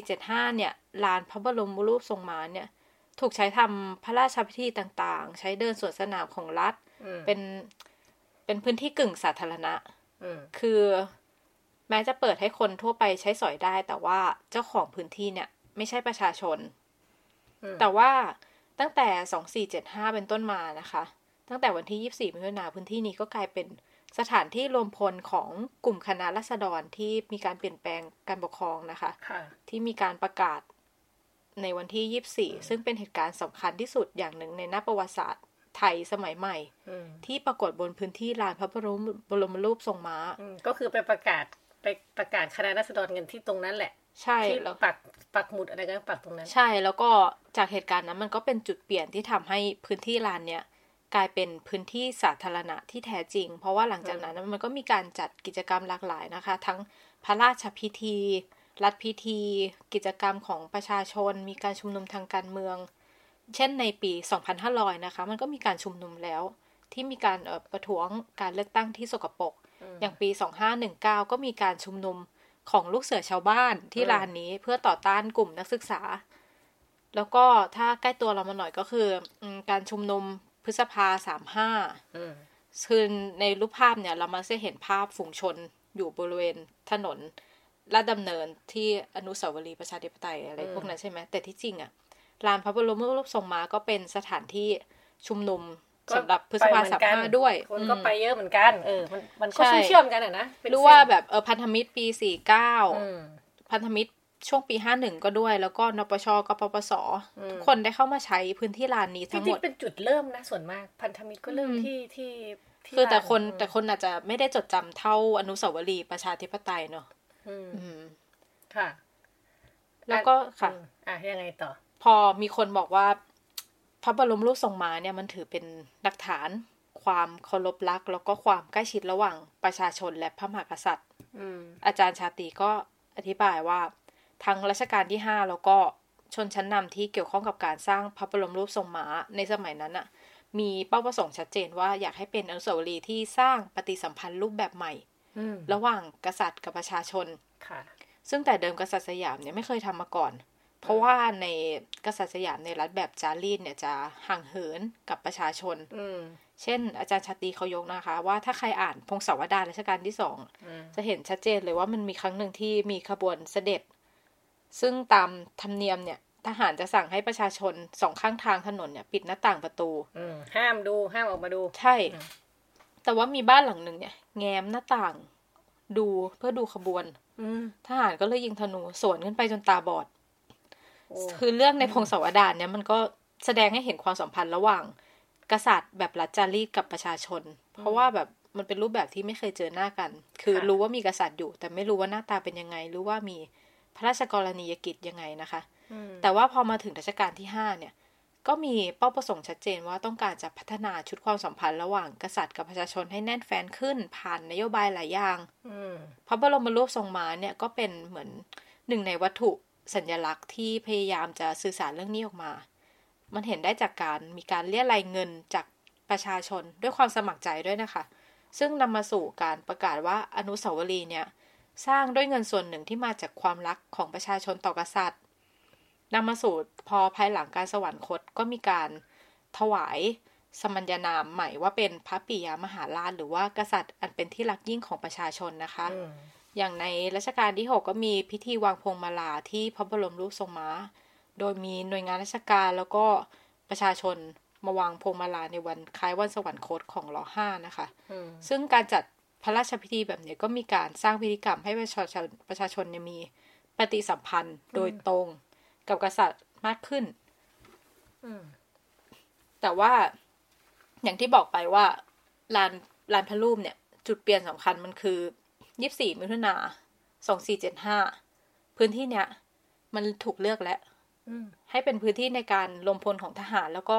2475เนี่ยลานพระบรมรูปทรงม้าเนี่ย ถูกใช้ทำพระราชพิธีต่างๆ ใช้เดินสวนสนามของรัฐอืมเป็นเป็นพื้นที่กึ่งสาธารณะอืมคือ แม้จะเปิดให้คนทั่วไปใช้สอยได้ แต่ว่าเจ้าของพื้นที่เนี่ย ไม่ใช่ประชาชนอืมแต่ว่าตั้งแต่2475เป็นต้นมานะคะ ตั้งแต่วันที่24มิถุนายนพื้นที่นี้ก็กลายเป็นสถานที่รวมพลของกลุ่มคณะรัษฎรที่มีการเปลี่ยนแปลงการปกครองนะคะค่ะที่มีการประกาศในวันที่ 24 ซึ่งเป็นเหตุการณ์สำคัญที่สุดอย่างหนึ่งในหน้าประวัติศาสตร์ไทยสมัยใหม่อืมที่ปรากฏบนพื้นที่ลานพระบรมบรมรูปทรงม้าอืมก็คือไปประกาศ ไปประกาศคณะรัษฎรเงินที่ตรงนั้นแหละ ใช่ที่แล้วปักปักหมุดอะไรก็ปักตรงนั้น ใช่แล้วก็จากเหตุการณ์นั้นมันก็เป็นจุดเปลี่ยนที่ทำให้พื้นที่ลานเนี้ยกลายเป็นพื้นที่สาธารณะที่แท้จริง เพราะว่าหลังจากนั้นมันก็มีการจัดกิจกรรมหลากหลายนะคะ ทั้งพระราชพิธี รัฐพิธี กิจกรรมของประชาชน มีการชุมนุมทางการเมือง เช่นในปี 2500 นะคะ มันก็มีการชุมนุมแล้ว ที่มีการเอ่อประท้วงการเลือกตั้งที่สกปรก อย่างปี 2519 ก็มีการชุมนุมของลูกเสือชาวบ้านที่อืมลานนี้เพื่อต่อต้านกลุ่มนักศึกษา แล้วก็ถ้าใกล้ตัวเรามาหน่อยก็คืออืมการชุมนุมพฤษภา35อืมคือในรูปภาพเนี่ยเรามาจะเห็นภาพฝูงชนอยู่บริเวณถนนลาดดำเนินที่อนุสาวรีย์ประชาธิปไตยอะไรอืมพวกนั้นใช่ไหมแต่ที่จริงอะลานพระบรมรูปทรงม้าก็เป็นสถานที่ชุมนุม สำหรับพฤษภาไปเหมืสาอมนกันห้าด้วย คนอืมก็ไปเยอะเหมือนกัน เออ มันมันก็ใช่เชื่อมๆกันอะนะเป็นรู้เส้นว่าแบบเออพันธมิตรปีสี่เก้าอืมพันธมิตรช่วงปีห้าหนึ่งก็ด้วย แล้วก็นปชกปปสอืมทุกคนได้เข้ามาใช้พื้นที่ลานนี้จทั้งหริมงดๆเป็นจุดเริ่มนะส่วนมาก พันธมิตรก็เริ่มอืมที่ที่ที่คือแต่คนลาแต่คนอาจจะไม่ได้จดจำเท่าอนุสาวรีย์ประชาธิปไตยเนอะอืมอืมค่ะ แล้วก็ค่ะอืมอะยังไงต่อ พอมีคนบอกว่า พระบรมรูปทรงม้าเนี่ยมันถือเป็นหลักฐาน ความเคารพรัก แล้วก็ความใกล้ชิดระหว่างประชาชนและพระมหากษัตริย์อืมอาจารย์ชาตรีก็อธิบายว่าทั้งรัชกาลที่ห้าแล้วก็ชนชั้นนำที่เกี่ยวข้องกับการสร้างพระบรมรูปทรงม้าในสมัยนั้นอะมีเป้าประสงค์ชัดเจนว่าอยากให้เป็นอนุสาวรีย์ที่สร้างปฏิสัมพันธ์รูปแบบใหม่อืมระหว่างกษัตริย์กับประชาชน ค่ะ ซึ่งแต่เดิมกษัตริย์สยามเนี่ยไม่เคยทำมาก่อน เพราะว่าในกษัตริย์สยามในรัฐแบบจารีตเนี่ยจะห่างเหินกับประชาชนอืมเช่น อาจารย์ชาตรีเขายกนะคะ ว่าถ้าใครอ่านพงศาวดารรัชกาลที่สองอืมจะเห็นชัดเจนเลยว่ามันมีครั้งหนึ่งที่มีขบวนเสด็จ ซึ่งตามธรรมเนียมเนี่ยทหารจะสั่งให้ประชาชนสองข้างทางถนนเนี่ย ปิดหน้าต่างประตูอืมห้ามดูห้ามออกมาดู ใช่ แต่ว่ามีบ้านหลังหนึ่งเนี่ย แง้มหน้าต่างดูเพื่อดูขบวนอืมทหารก็เลยยิงธนูสวนขึ้นไปจนตาบอดโอ้ คือเรื่องในพงศาวดารเนี่ยมันก็แสดงให้เห็นความสัมพันธ์ระหว่าง กษัตริย์แบบรัฐจารีตกับประชาชน เพราะว่าแบบมันเป็นรูปแบบที่ไม่เคยเจอหน้ากัน คือรู้ว่ามีกษัตริย์อยู่ แต่ไม่รู้ว่าหน้าตาเป็นยังไงหรือว่ามีพระราชกรณียกิจยังไงนะคะอืมแต่ว่าพอมาถึงรัชกาลที่ห้าเนี่ย ก็มีเป้าประสงค์ชัดเจนว่าต้องการจะพัฒนาชุดความสัมพันธ์ระหว่างกษัตริย์กับประชาชนให้แน่นแฟนขึ้น ผ่านนโยบายหลายอย่างอืมพระบรมรูปทรงม้าเนี่ยก็เป็นเหมือนหนึ่งในวัตถุ สัญลักษณ์ที่พยายามจะสื่อสารเรื่องนี้ออกมา มันเห็นได้จากการมีการเรียรายเงินจากประชาชนด้วยความสมัครใจด้วยนะคะ ซึ่งนำมาสู่การประกาศว่าอนุสาวรีย์เนี่ยสร้างด้วยเงินส่วนหนึ่งที่มาจากความรักของประชาชนต่อกษัตริย์นำมาสู่พอภายหลังการสวรรคตก็มีการถวายสมัญญานามใหม่ว่าเป็นพระปิยมหาราชหรือว่ากษัตริย์อันเป็นที่รักยิ่งของประชาชนนะคะ อืมอย่างในรัชกาลที่ 6 ก็มีพิธีวางพวงมาลาที่พระบรมรูปทรงม้า โดยมีหน่วยงานราชการแล้วก็ประชาชนมาวางพวงมาลาในวันคล้ายวันสวรรคตของรอห้านะคะอืมซึ่งการจัดพระราชพิธีแบบนี้ก็มีการสร้างพิธีกรรมให้ประชาชนประชาชนเนี่ยมีปฏิสัมพันธ์โดยตรงกับกษัตริย์มากขึ้นอืมแต่ว่าอย่างที่บอกไปว่าลานลานพระรูปเนี่ย จุดเปลี่ยนสำคัญมันคือ ยี่สิบสี่มิถุนาสองสี่เจ็ดห้าพื้นที่เนี้ยมันถูกเลือกแล้วอืมให้เป็นพื้นที่ในการรวมพลของทหาร แล้วก็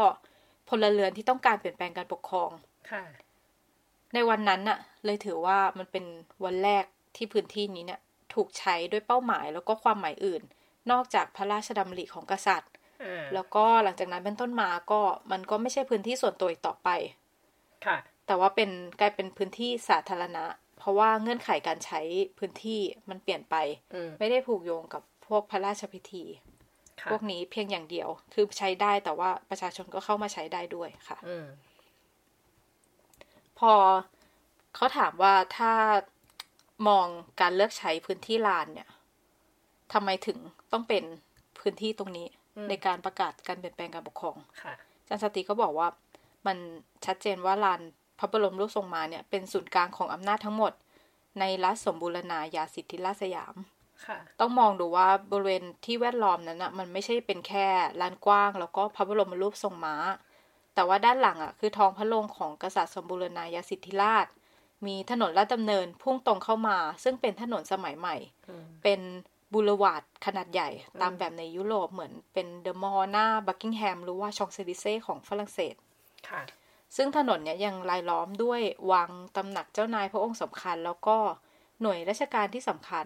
พลเรือนที่ต้องการเปลี่ยนแปลงการปกครองค่ะในวันนั้นน่ะ เลยถือว่ามันเป็นวันแรกที่พื้นที่นี้เนี่ย ถูกใช้ด้วยเป้าหมายแล้วก็ความหมายอื่น นอกจากพระราชดำริของกษัตริย์แล้วก็หลังจากนั้นเป็นต้นมาก็มันก็ไม่ใช่พื้นที่ส่วนตัวอีกต่อไป ค่ะ แต่ว่าเป็นกลายเป็นพื้นที่สาธารณะ เพราะว่าเงื่อนไขการใช้พื้นที่มันเปลี่ยนไป ไม่ได้ผูกโยงกับพวกพระราชพิธี พวกนี้เพียงอย่างเดียว คือใช้ได้แต่ว่าประชาชนก็เข้ามาใช้ได้ด้วยค่ะพอเขาถามว่าถ้ามองการเลือกใช้พื้นที่ลานเนี่ยทำไมถึงต้องเป็นพื้นที่ตรงนี้ในการประกาศการเปลี่ยนแปลงการปกครองอาจารย์สติก็บอกว่ามันชัดเจนว่าลาน พระบรมรูปทรงมาเนี่ยเป็นศูนย์กลางของอำนาจทั้งหมด ในรัฐสมบูรณาญาสิทธิราชสยามต้องมองดูว่าบริเวณที่แวดล้อมนั้นนะมันไม่ใช่เป็นแค่ลานกว้าง แล้วก็พระบรมรูปทรงม้า แต่ว่าด้านหลังอะคือท้องพระโรงของกษัตริย์สมบูรณาญาสิทธิราช มีถนนลาดดำเนินพุ่งตรงเข้ามา ซึ่งเป็นถนนสมัยใหม่ เป็น boulevard ขนาดใหญ่ ตามแบบในยุโรปเหมือนเป็น The Mall หน้า Buckingham หรือว่าชองเซลิเซ่ของฝรั่งเศส ซึ่งถนนเนี่ยยังรายล้อมด้วยวังตำหนักเจ้านายพระองค์สำคัญ แล้วก็หน่วยราชการที่สำคัญ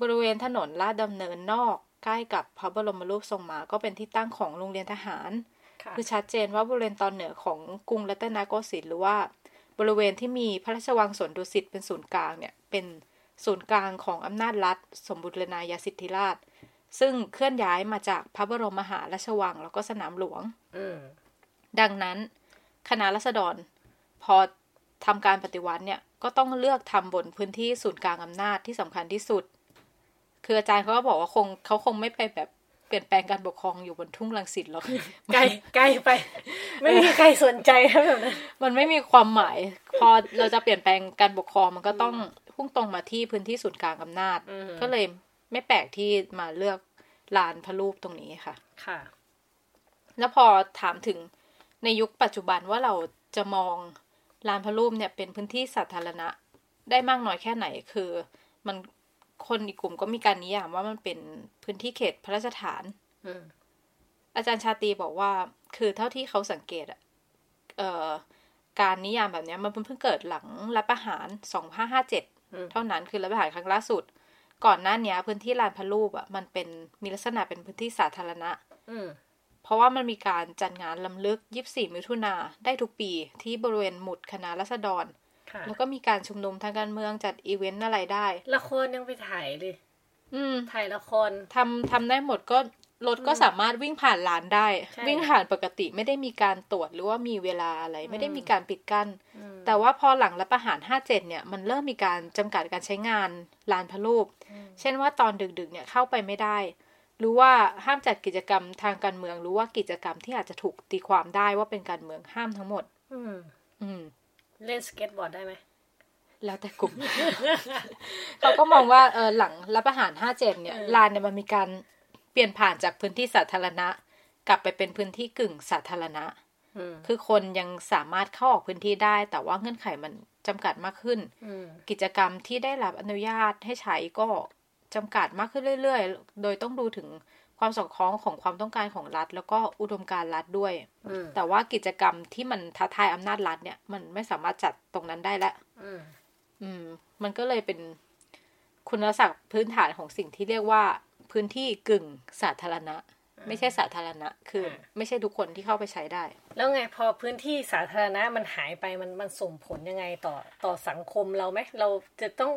บริเวณถนนราชดำเนินนอก ใกล้กับพระบรมรูปทรงม้าก็เป็นที่ตั้งของโรงเรียนทหาร คือชัดเจนว่าบริเวณตอนเหนือของกรุงรัตนโกสินทร์หรือว่า บริเวณที่มีพระราชวังสวนดุสิตเป็นศูนย์กลางเนี่ยเป็นศูนย์กลางของอำนาจรัฐ สมบูรณาญาสิทธิราช ซึ่งเคลื่อนย้ายมาจากพระบรมมหาราชวังแล้วก็สนามหลวงดังนั้น คณะรัษฎร พอทำการปฏิวัติเนี่ยก็ต้องเลือกทำบนพื้นที่ศูนย์กลางอำนาจที่สำคัญที่สุด คืออาจารย์เขาก็บอกว่าคงเขาคงไม่ไปแบบเปลี่ยนแปลงการปกครองอยู่บนทุ่งลังสิตหรอกไกลไกลไป ไม่มีใครสนใจแบบนั้นมันไม่มีความหมาย พอเราจะเปลี่ยนแปลงการปกครองมันก็ต้องพุ่งตรงมาที่พื้นที่ศูนย์กลางอำนาจ ก็เลยไม่แปลกที่มาเลือกลานพระรูปตรงนี้ค่ะ ค่ะ แล้วพอถามถึง ในยุคปัจจุบันว่าเราจะมองลานพระรูปเนี่ยเป็นพื้นที่สาธารณะ ได้มากน้อยแค่ไหนคือมันคนอีกกลุ่มก็มีการนิยามว่ามันเป็นพื้นที่เขตพระราชฐานอาจารย์ชาตีบอกว่า คือเท่าที่เขาสังเกตอะการนิยามแบบนี้มันเพิ่งเกิดหลังรัฐประหารสองห้าห้าเจ็ดเท่านั้นคือรัฐประหารครั้งล่าสุด ก่อนหน้านี้พื้นที่ลานพระรูปอะมันเป็นมีลักษณะเป็นพื้นที่สาธารณะ เพราะว่ามันมีการจัดงานลำลึกยีสี่มิถุนาได้ทุกปีที่บริเวณหมุดคณะรัษฎรแล้วก็มีการชุมนุมทางการเมืองจัดอีเวนต์อะไรได้ ละครยังไปถ่ายเลย อืม ถ่ายละครทำทำได้หมดก็รถก็สามารถวิ่งผ่านลานได้ วิ่งผ่านปกติไม่ได้มีการตรวจหรือว่ามีเวลาอะไร ไม่ได้มีการปิดกัน้น แต่ว่าพอหลังรัฐประหารห้าเจ็ดเนี่ย มันเริ่มมีการจำกัดการใช้งานลานพระรูป เช่นว่าตอนดึกๆ เนี่ยเข้าไปไม่ได้ รู้ว่าห้ามจัดกิจกรรมทางการเมืองรู้ว่ากิจกรรมที่อาจจะถูกตีความได้ว่าเป็นการเมืองห้ามทั้งหมด อืม อืม เล่นสเก็ตบอร์ดได้ไหมแล้วแต่กลุ่ม เขาก็มองว่าเออหลังรัฐประหารห้าเจ็ดเนี่ยลานเนี่ยมันมีการเปลี่ยนผ่านจากพื้นที่สาธารณะ กลับไปเป็นพื้นที่กึ่งสาธารณะคือคนยังสามารถเข้าออกพื้นที่ได้ แต่ว่าเงื่อนไขมันจำกัดมากขึ้น กิจกรรมที่ได้รับอนุญาตให้ใช้ก็ จำกัดมากขึ้นเรื่อยๆ โดยต้องดูถึงความสอดคล้องของความต้องการของรัฐ แล้วก็อุดมการณ์รัฐด้วย แต่ว่ากิจกรรมที่มันท้าทายอำนาจรัฐเนี่ย มันไม่สามารถจัดตรงนั้นได้แล้วอืม มันก็เลยเป็นคุณลักษณะพื้นฐานของสิ่งที่เรียกว่า พื้นที่กึ่งสาธารณะ ไม่ใช่สาธารณะ คือ ไม่ใช่ทุกคนที่เข้าไปใช้ได้ แล้วไงพอพื้นที่สาธารณะมันหายไปมันมันส่งผลยังไงต่อต่อสังคมเราไหมเราจะต้อง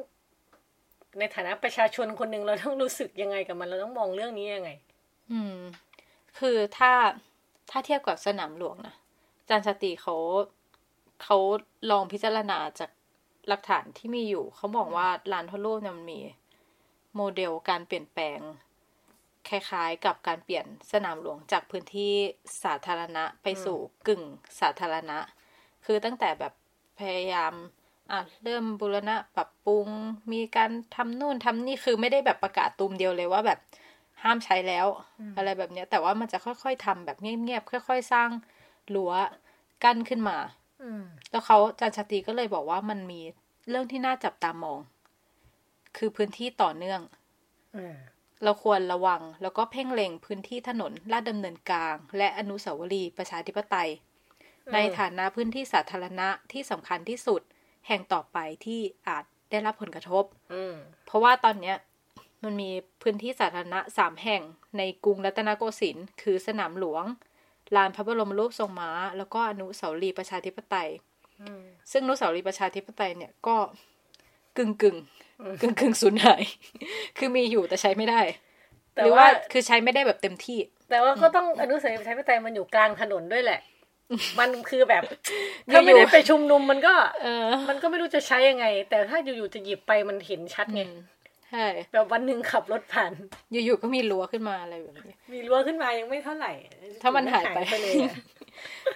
ในฐานะประชาชนคนหนึ่งเราต้องรู้สึกยังไงกับมัน เราต้องมองเรื่องนี้ยังไง อืม คือถ้าถ้าเทียบกับสนามหลวงนะจารย์สติเขาเขาลองพิจารณาจากหลักฐานที่มีอยู่ เขาบอกว่าลานทอโลเนี่ยมันมีโมเดลการเปลี่ยนแปลง คล้ายๆ กับการเปลี่ยนสนามหลวงจากพื้นที่สาธารณะไปสู่กึ่งสาธารณะ คือตั้งแต่แบบพยายาม อะเริ่มบูรณะปรับปรุง มีการทำนู่นทำนี่คือไม่ได้แบบประกาศตูมเดียวเลยว่าแบบห้ามใช้แล้ว อะไรแบบเนี้ย แต่ว่ามันจะค่อยๆทำแบบเงียบๆค่อยๆ สร้างรั้วกั้นขึ้นมาแล้วเขาจันชตีก็เลยบอกว่ามันมีเรื่องที่น่าจับตามอง คือพื้นที่ต่อเนื่องเราควรระวัง แล้วก็เพ่งเล็งพื้นที่ถนนลาดดำเนินกลาง และอนุสาวรีย์ประชาธิปไตย ในฐานะพื้นที่สาธารณะที่สำคัญที่สุด แห่งต่อไปที่อาจได้รับผลกระทบอืมเพราะว่าตอนเนี้ยมันมีพื้นที่สาธารณะสามแห่งในกรุงรัตนโกสินทร์คือสนามหลวง ลานพระบรมรูปทรงม้า แล้วก็อนุสาวรีย์ประชาธิปไตยอืมซึ่งอนุสาวรีย์ประชาธิปไตยเนี่ยก็กึ่งกึ่งกึ่งกึ่งสูญหาย คือมีอยู่แต่ใช้ไม่ได้แต่หรือว่าว่าคือใช้ไม่ได้แบบเต็มที่ แต่ว่าก็ต้องอนุสาวรีย์ประชาธิปไตยมันอยู่กลางถนนด้วยแหละ มันคือแบบถ้าไม่ได้ไปชุมนุมมันก็เออ มันก็ไม่รู้จะใช้ยังไง แต่ถ้าอยู่ๆจะหยิบไปมันเห็นชัดไงใช่แบบวันหนึ่งขับรถผ่าน อยู่ๆก็มีรั้วขึ้นมาอะไรแบบนี้ มีรั้วขึ้นมายังไม่เท่าไหร่ ถ้ามันหายไปเลยอะ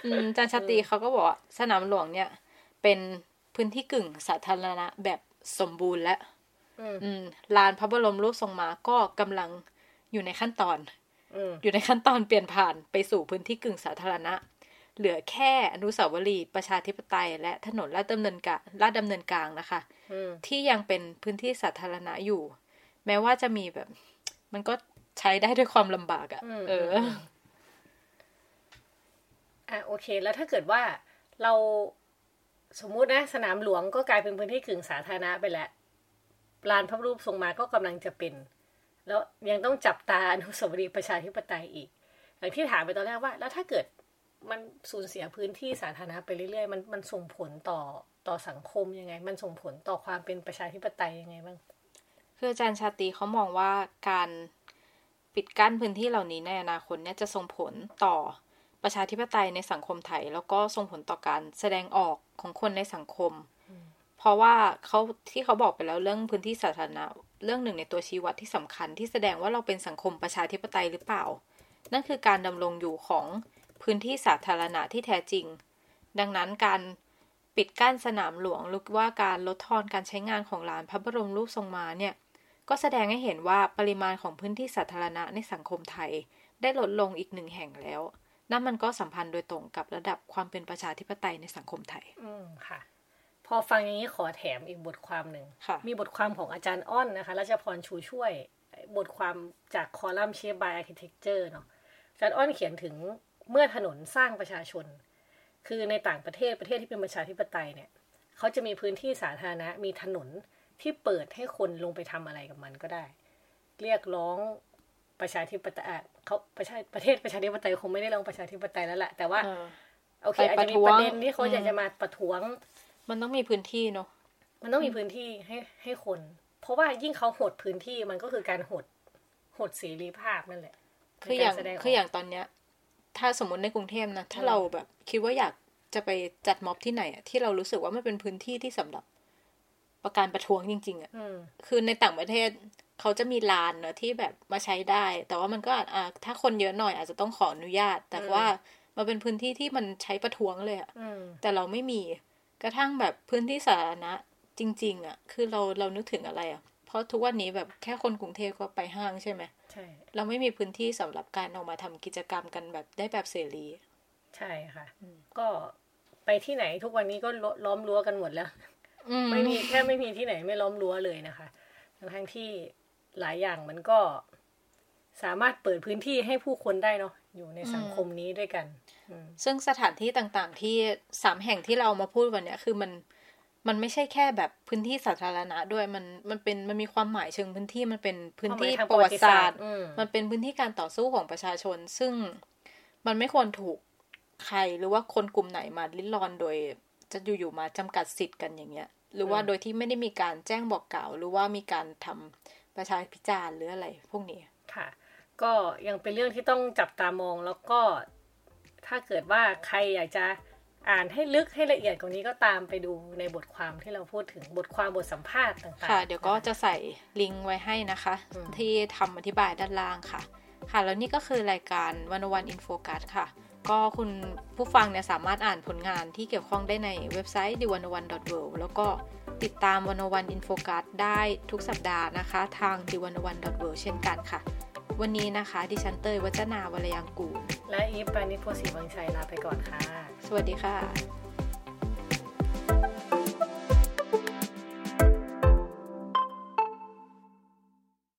อืมอาจารย์ชาตรีเขาก็บอกว่าสนามหลวงเนี่ย เป็นพื้นที่กึ่งสาธารณะแบบสมบูรณ์และอืมอืมลานพระบรมรูปทรงม้าก็กำลังอยู่ในขั้นตอนอืมอยู่ในขั้นตอนเปลี่ยนผ่านไปสู่พื้นที่กึ่งสาธารณะ เหลือแค่อนุสาวรีย์ประชาธิปไตย และถนนลาดดำเนินกลางลาดดำเนินกลางนะคะอืมที่ยังเป็นพื้นที่สาธารณะอยู่ แม้ว่าจะมีแบบ มันก็ใช้ได้ด้วยความลำบากอะ่ะเออออะโอเค แล้วถ้าเกิดว่าเราสมมุตินะ สนามหลวงก็กลายเป็นพื้นที่กึ่งสาธารณะไปแล้วลานพระรูปทรงมาก็กำลังจะเป็น แล้วยังต้องจับตาอนุสาวรีย์ประชาธิปไตยอีกอย่างที่ถามไปตอนแรกว่า แล้วถ้าเกิด มันสูญเสียพื้นที่สาธารณะไปเรื่อยๆ มันมันส่งผลต่อต่อสังคมยังไง มันส่งผลต่อความเป็นประชาธิปไตยยังไงบ้าง คืออาจารย์ชาตรีเขามองว่าการปิดกั้นพื้นที่เหล่านี้ในอนาคตเนี่ยจะส่งผลต่อประชาธิปไตยในสังคมไทย แล้วก็ส่งผลต่อการแสดงออกของคนในสังคม เพราะว่าเขาที่เขาบอกไปแล้วเรื่องพื้นที่สาธารณะเรื่องหนึ่งในตัวชี้วัดที่สำคัญที่แสดงว่าเราเป็นสังคมประชาธิปไตยหรือเปล่า นั่นคือการดำรงอยู่ของ พื้นที่สาธารณะที่แท้จริง ดังนั้นการปิดกั้นสนามหลวงหรือว่าการลดทอนการใช้งานของลานพระบรมรูปทรงมาเนี่ย ก็แสดงให้เห็นว่าปริมาณของพื้นที่สาธารณะในสังคมไทย ได้ลดลงอีกหนึ่งแห่งแล้ว นั่นมันก็สัมพันธ์โดยตรงกับระดับความเป็นประชาธิปไตยในสังคมไทย อืมค่ะ พอฟังอย่างนี้ขอแถมอีกบทความหนึ่งค่ะมีบทความของอาจารย์อ้อนนะคะรชพรชูช่วย บทความจากคอลัมน์ Shaped by Architecture เนาะอาจารย์อ้อนเขียนถึง เมื่อถนนสร้างประชาชน คือในต่างประเทศประเทศที่เป็นประชาธิปไตยเนี่ยเขาจะมีพื้นที่สาธารณะมีถนนที่เปิดให้คนลงไปทำอะไรกับมันก็ได้ เรียกร้องประชาธิปไตยอะเขาประชาประเทศประชาธิปไตยคงไม่ได้ร้องประชาธิปไตยแล้วแหละแต่ว่าเออโอเคไปอาจประจะมีท้วงประเด็นที่เขาอืมอยากจะมาประท้วง มันต้องมีพื้นที่เนาะมันต้องมีพื้นที่ให้ให้คน เพราะว่ายิ่งเขาหดพื้นที่มันก็คือการหดหดเสรีภาพนั่นแหละ คืออย่างในกรแสดงคืออย่างตอนเนี้ย ถ้าสมมติในกรุงเทพนะ ถ้าเราแบบ คิดว่าอยากจะไปจัดม็อบที่ไหนอะที่เรารู้สึกว่ามันเป็นพื้นที่ที่สำหรับประการประท้วงจริง ๆอะอืมคือในต่างประเทศเขาจะมีลานเนอะที่แบบมาใช้ได้ แต่ว่ามันก็อาจอ่าถ้าคนเยอะหน่อยอาจจะต้องขออนุญาต แต่ว่ามันเป็นพื้นที่ที่มันใช้ประท้วงเลยอะอืมแต่เราไม่มีกระทั่งแบบพื้นที่สาธารณะจริง ๆอะคือเราเรานึกถึงอะไรอะเพราะทุกวันนี้แบบแค่คนกรุงเทพก็ไปห้างใช่ไหมใช่ เราไม่มีพื้นที่สำหรับการออกมาทำกิจกรรมกันแบบได้แบบเสรี ใช่ค่ะ ก็ไปที่ไหนทุกวันนี้ก็ล้ล้อมรั้วกันหมดแล้วอืมไม่มีแค่ไม่มีที่ไหนไม่ล้อมรั้วเลยนะคะทั้งทั้งที่หลายอย่างมันก็สามารถเปิดพื้นที่ให้ผู้คนได้เนาะอยู่ในสังคมนี้ด้วยกันอืมซึ่งสถานที่ต่างๆ ที่สามแห่งที่เราเอามาพูดวันเนี้ยคือมัน มันไม่ใช่แค่แบบพื้นที่สาธารณะด้วยมันมันเป็นมันมีความหมายเชิงพื้นที่มันเป็นพื้นที่ความหมายทางประวัติศาสตร์ประวัติศาสตร์อืมมันเป็นพื้นที่การต่อสู้ของประชาชน ซึ่งมันไม่ควรถูกใครหรือว่าคนกลุ่มไหนมาลิ้นรอนโดยจะอยู่ๆมาจำกัดสิทธิ์กันอย่างเงี้ย หรือว่าโดยที่ไม่ได้มีการแจ้งบอกกล่าว หรือว่ามีการทำประชาพิจารณ์หรืออะไรพวกนี้ค่ะ ก็ยังเป็นเรื่องที่ต้องจับตามองแล้วก็ถ้าเกิดว่าใครอยากจะ อ่านให้ลึกให้ละเอียดกว่านี้ก็ตามไปดูในบทความที่เราพูดถึงบทความบทสัมภาษณ์ต่างๆ ค่ะ เดี๋ยวก็จะใส่ลิงก์ไว้ให้นะคะอืมที่ทำอธิบายด้านล่างค่ะ ค่ะ แล้วนี่ก็คือรายการวันวันอินโฟกัสค่ะ ก็คุณผู้ฟังเนี่ยสามารถอ่านผลงานที่เกี่ยวข้องได้ในเว็บไซต์ d 1 1 w o r l d แล้วก็ติดตามวันวันอินโฟกัสได้ทุกสัปดาห์นะคะ ทาง d 1 1 w o r l d เช่นกันค่ะ วันนี้นะคะ ดิฉันเตยวัจนาวรยังกูล และอีฟปานิชโพสีวังชัยลาไปก่อนค่ะ สวัสดีค่ะ